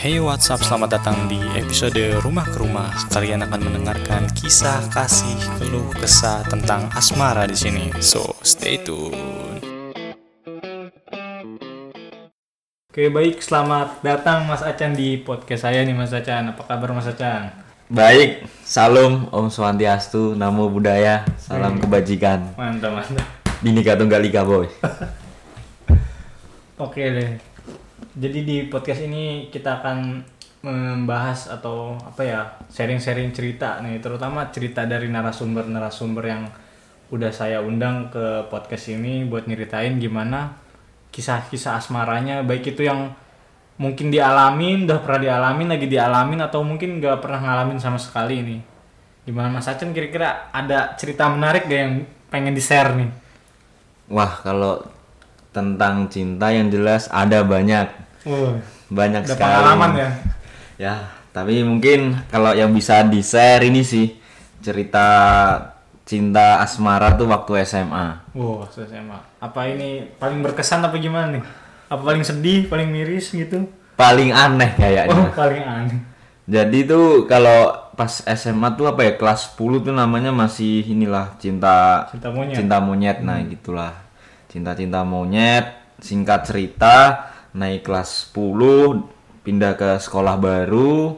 Hey what's up, selamat datang di episode Rumah ke Rumah. Kalian akan mendengarkan kisah kasih keluh kesah tentang asmara di sini. So, stay tune. Oke baik, selamat datang Mas Acan di podcast saya nih Mas Acan. Apa kabar Mas Acan? Baik, salam Om Swantiastu, Namo Buddhaya, salam kebajikan. Mantap mantap. Binika Tunggal Ika Boy. Oke deh. Jadi di podcast ini kita akan membahas atau apa ya sharing-sharing cerita nih, terutama cerita dari narasumber-narasumber yang udah saya undang ke podcast ini buat nyeritain gimana kisah-kisah asmaranya, baik itu yang mungkin dialamin, udah pernah dialamin, lagi dialamin atau mungkin nggak pernah ngalamin sama sekali ini. Gimana Mas Acen kira-kira ada cerita menarik gak yang pengen di-share nih? Wah, kalau tentang cinta yang jelas ada banyak, Wah, banyak ada sekali. pengalaman ya? Ya, tapi mungkin kalau yang bisa di-share ini sih cerita cinta asmara tuh waktu SMA. Wow, SMA. Apa ini paling berkesan apa gimana nih? Apa paling sedih, paling miris gitu? Paling aneh kayaknya. Oh, paling aneh. Jadi tuh kalau pas SMA tuh apa ya kelas 10 tuh namanya masih inilah cinta Cinta monyet. cinta monyet nah gitulah cinta-cinta monyet singkat cerita naik kelas 10 pindah ke sekolah baru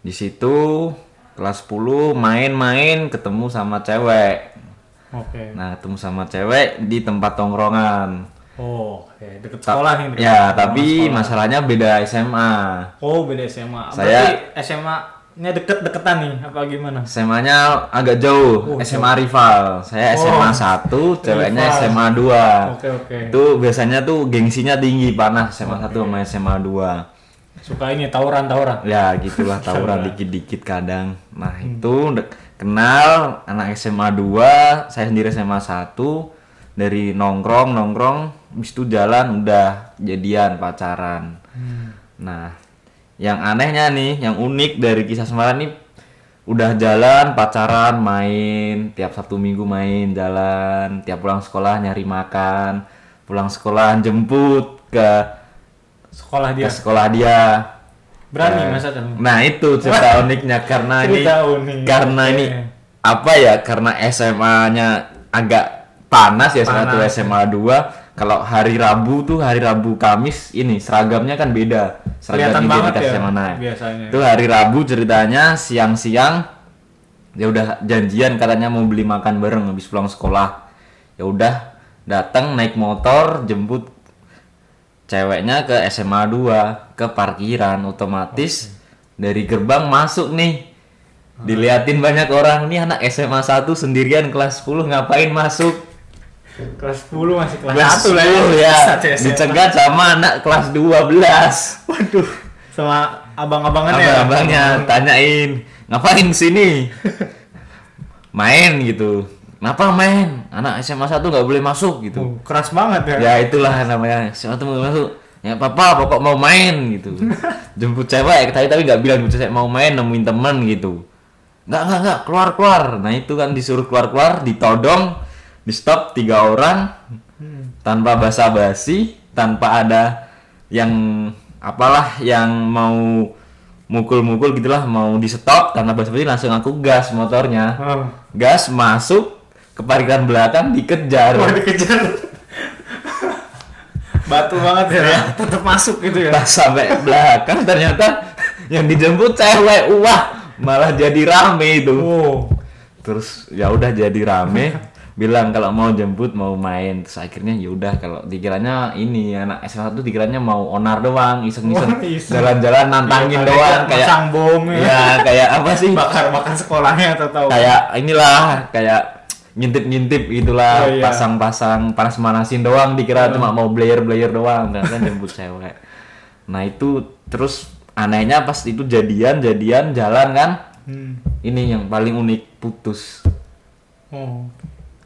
di situ kelas 10 main-main ketemu sama cewek Oke. nah ketemu sama cewek di tempat tongkrongan Oh, oke. Deket sekolah nih. deket ya tapi sekolah. masalahnya beda SMA Oh, beda SMA. Saya- Berarti SMA-nya deket-deketan nih, apa gimana? SMA-nya agak jauh, Oh, SMA rival. Saya SMA Oh, 1, ceweknya rival. SMA 2. Oke, oke. Itu biasanya tuh gengsinya tinggi panas SMA 1 sama SMA 2. Suka ini tawuran-tawuran. Ya, gitulah tawuran dikit-dikit kadang. Nah, itu dek- kenal anak SMA 2, saya sendiri SMA 1 dari nongkrong nongkrong habis itu jalan udah jadian pacaran. Nah, yang anehnya nih, yang unik dari kisah Semarang nih udah jalan pacaran main tiap Sabtu Minggu main jalan tiap pulang sekolah nyari makan pulang sekolah jemput ke, Sekolah ke dia. sekolah dia Berani Eh, masa tuh. nah itu cerita uniknya karena ini Cerita unik. karena Oke. ini apa ya karena SMA-nya agak panas ya SMA Panas. 1 SMA 2 kalau hari Rabu tuh hari Rabu Kamis ini seragamnya kan beda. Seragam banget identitas ya, mana biasanya. itu hari Rabu ceritanya siang-siang ya udah janjian katanya mau beli makan bareng habis pulang sekolah. Ya udah datang naik motor jemput ceweknya ke SMA 2 ke parkiran otomatis dari gerbang masuk nih. Diliatin banyak orang nih anak SMA 1 sendirian kelas 10 ngapain masuk Kelas 10 masih kelas, kelas 1 lah 10 ya Satu dicegat sama anak kelas 12 Waduh, sama abang-abangannya. ya? abang-abangnya tanyain ngapain sini? Main gitu. Kenapa main? Anak SMA 1 nggak boleh masuk gitu. Oh, keras banget ya. ya itulah namanya. SMA 1 mau masuk. Ya papa pokok mau main gitu. Jemput cewek tapi tapi nggak bilang jemput cewek mau main nemuin temen gitu. Nggak nggak nggak keluar keluar. Nah itu kan disuruh keluar keluar ditodong di stop tiga orang tanpa basa-basi tanpa ada yang apalah yang mau mukul-mukul gitulah mau di stop tanpa basa-basi langsung aku gas motornya Oh. gas masuk ke parkiran belakang dikejar Wah, dikejar. Batu banget ya. Tetap masuk gitu ya. pas sampai belakang ternyata yang dijemput cewek wah malah jadi rame itu Oh. terus ya udah jadi rame bilang kalau mau jemput mau main terus akhirnya ya udah kalau dikiranya ini anak SMA tuh dikiranya mau onar doang iseng-iseng jalan-jalan nantangin Iya, doang kayak bom ya. ya kayak apa sih Bakar-bakar sekolahnya atau tahu. kayak inilah kayak ngintip-ngintip gitulah Oh, iya. pasang-pasang panas-manasin doang dikira cuma mau blayer-blayer doang dan kan jemput cewek nah itu terus anehnya pas itu jadian jadian jalan kan Hmm. ini yang paling unik putus Oh.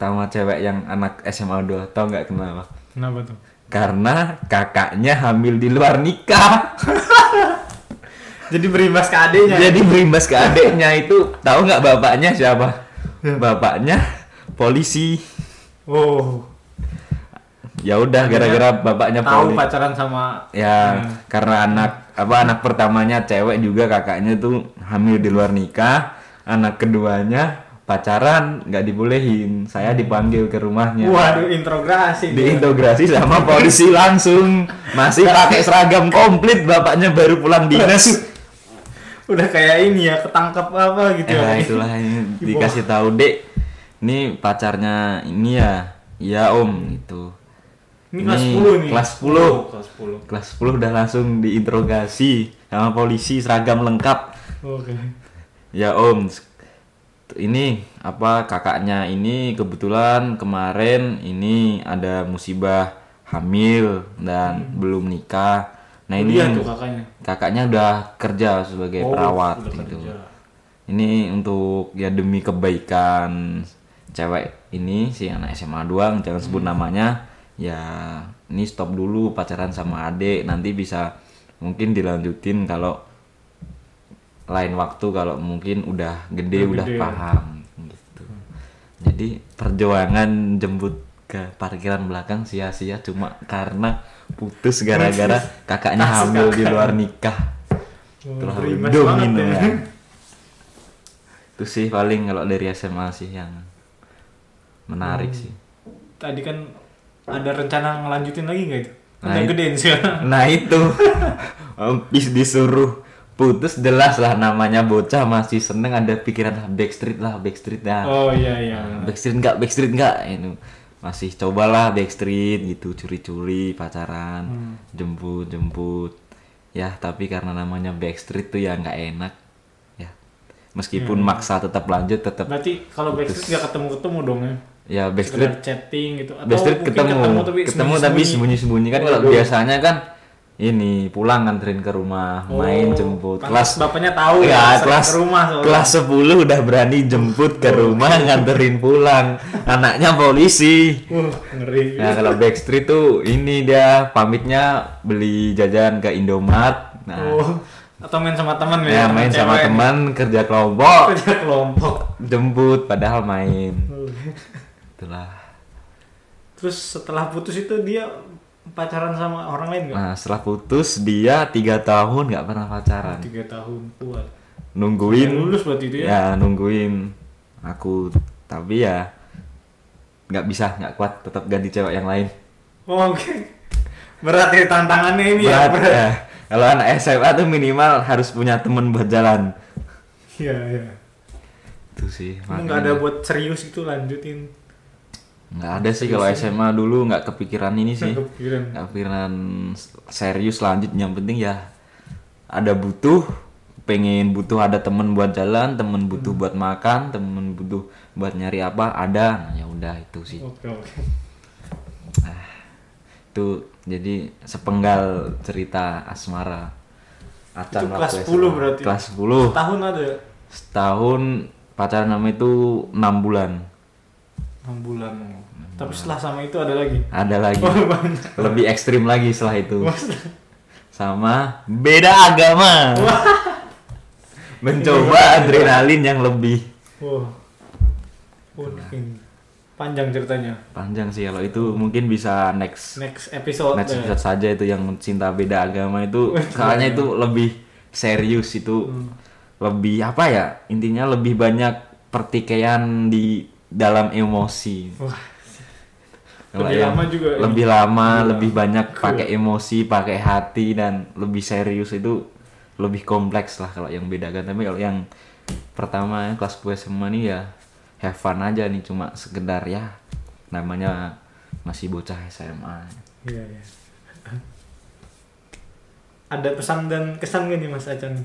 Sama cewek yang anak SMA 2 tau nggak kenapa? Kenapa tuh? karena kakaknya hamil di luar nikah. Jadi berimbas ke adiknya. jadi berimbas ke adiknya itu tahu nggak bapaknya siapa? Bapaknya polisi. Oh. ya udah gara-gara bapaknya tahu poli pacaran sama ya karena anak apa anak pertamanya cewek juga kakaknya tuh hamil di luar nikah. Anak keduanya pacaran nggak dibolehin saya dipanggil ke rumahnya Waduh, integrasi. diintegrasi sama polisi langsung masih pakai seragam komplit bapaknya baru pulang dinas Udah kayak ini ya, ketangkep apa gitu ya ya. itulah ini dikasih tahu dek ini pacarnya ini ya ya om itu Ini kelas Ini 10 nih. kelas 10. Oh, kelas kelas 10 udah langsung diinterogasi sama polisi seragam lengkap 10. Oke. ya om ini apa kakaknya ini kebetulan kemarin ini ada musibah hamil dan belum nikah. Nah ini Kuliah tuh kakaknya. kakaknya udah kerja sebagai Oh, perawat gitu. Kerja. ini untuk ya demi kebaikan cewek ini si anak SMA doang jangan sebut namanya ya ini stop dulu pacaran sama adik. Nanti bisa mungkin dilanjutin kalau lain waktu kalau mungkin udah gede Udah udah gede. paham gitu jadi perjuangan jemput ke parkiran belakang sia-sia cuma karena putus gara-gara kakaknya hamil di kakak. luar nikah Oh, dominan banget ya. ya. itu sih paling kalau dari SMA sih yang menarik sih Tadi kan ada rencana ngelanjutin lagi nggak itu? Nah, gedein sekarang. nah itu habis disuruh putus jelas lah namanya bocah masih seneng ada pikiran backstreet lah backstreet dah Oh iya iya. backstreet enggak backstreet enggak itu masih cobalah backstreet gitu curi-curi pacaran Hmm. jemput jemput ya tapi karena namanya backstreet tuh ya nggak enak ya meskipun Hmm. maksa tetap lanjut tetap Berarti kalau backstreet nggak ketemu-ketemu dong ya? ya backstreet Sekedar chatting gitu. Atau Backstreet mungkin ketemu, tapi ketemu tapi sembunyi-sembunyi kan kalau biasanya kan ini pulang nganterin ke rumah, main Oh, jemput. pantas Kelas bapaknya tahu ya, sering kelas ke rumah soalnya. kelas 10 udah berani jemput ke rumah nganterin pulang. Anaknya polisi. Wah, ngeri. Nah, kalau Backstreet tuh ini dia pamitnya beli jajan ke Indomart. Nah, Oh, atau main sama teman ya ya? main sama teman kerja kelompok, Kerja kelompok. jemput padahal main. Oh. Itulah. Terus setelah putus itu dia pacaran sama orang lain nggak? Nah, setelah putus dia tiga tahun nggak pernah pacaran. Tiga tahun kuat. nungguin lulus berarti itu ya? ya nungguin aku tapi ya nggak bisa nggak kuat tetap ganti cewek yang lain Oh, Oke. Berat ya tantangannya ini ya. berat ya kalau anak SMA tuh minimal harus punya temen buat jalan Iya iya. itu sih Emang nggak ada buat serius itu lanjutin. Nggak ada sih kalau SMA dulu nggak kepikiran ini sih Nggak kepikiran. serius lanjut yang penting ya ada butuh pengen butuh ada temen buat jalan temen butuh buat makan temen butuh buat nyari apa ada nah ya udah itu sih Oke oke. itu jadi sepenggal cerita asmara Acan Itu kelas waktu 10 SMA. berarti? kelas 10 Tahun ada ya? setahun pacaran nama itu enam bulan 6 bulan. Tapi setelah sama itu ada lagi. ada lagi Oh banyak. lebih ekstrim lagi setelah itu Maksudnya- sama beda agama mencoba adrenalin yang lebih Wah. Oh, ini. Panjang ceritanya. panjang sih kalau itu mungkin bisa next Next episode. next ya. episode saja itu yang cinta beda agama itu soalnya itu lebih serius itu Hmm. lebih apa ya intinya lebih banyak pertikaian di dalam emosi Wah. Lebih lama juga ini. lebih lama Iya. lebih banyak pakai emosi pakai hati dan lebih serius itu lebih kompleks lah kalau yang beda agama tapi kalau yang pertama yang kelas 10 SMA nih ya have fun aja nih cuma sekedar ya namanya masih bocah SMA Iya iya. Ada pesan dan kesan gak nih Mas Acan?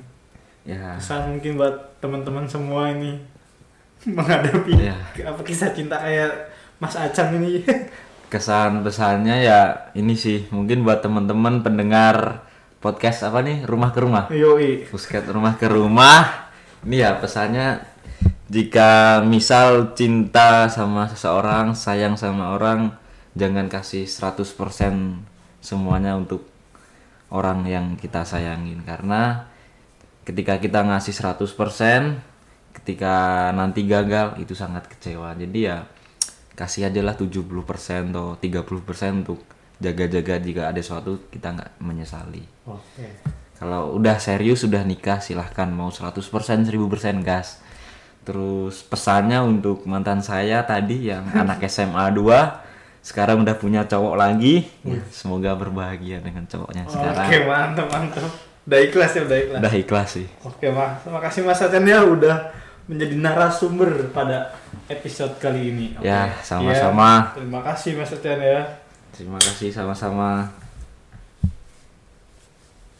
ya Pesan mungkin buat teman-teman semua ini menghadapi Iya. apa kisah cinta kayak Mas Acan ini. kesan pesannya ya ini sih mungkin buat teman-teman pendengar podcast apa nih rumah ke rumah Yoi. Pusket rumah ke rumah ini ya pesannya jika misal cinta sama seseorang sayang sama orang jangan kasih 100% semuanya untuk orang yang kita sayangin karena ketika kita ngasih 100% ketika nanti gagal itu sangat kecewa jadi ya kasih aja lah 70% atau 30% untuk jaga-jaga jika ada sesuatu kita nggak menyesali Oke. kalau udah serius sudah nikah silahkan mau 100% 1000% gas terus pesannya untuk mantan saya tadi yang anak SMA 2 sekarang udah punya cowok lagi ya, semoga berbahagia dengan cowoknya sekarang Oke, mantap, mantap. Udah ikhlas ya, udah ikhlas. udah ikhlas sih Oke, Mas. Terima kasih Mas ya udah menjadi narasumber pada episode kali ini. Oke. Ya, sama-sama. Iya, terima kasih Mas Aten ya. terima kasih sama-sama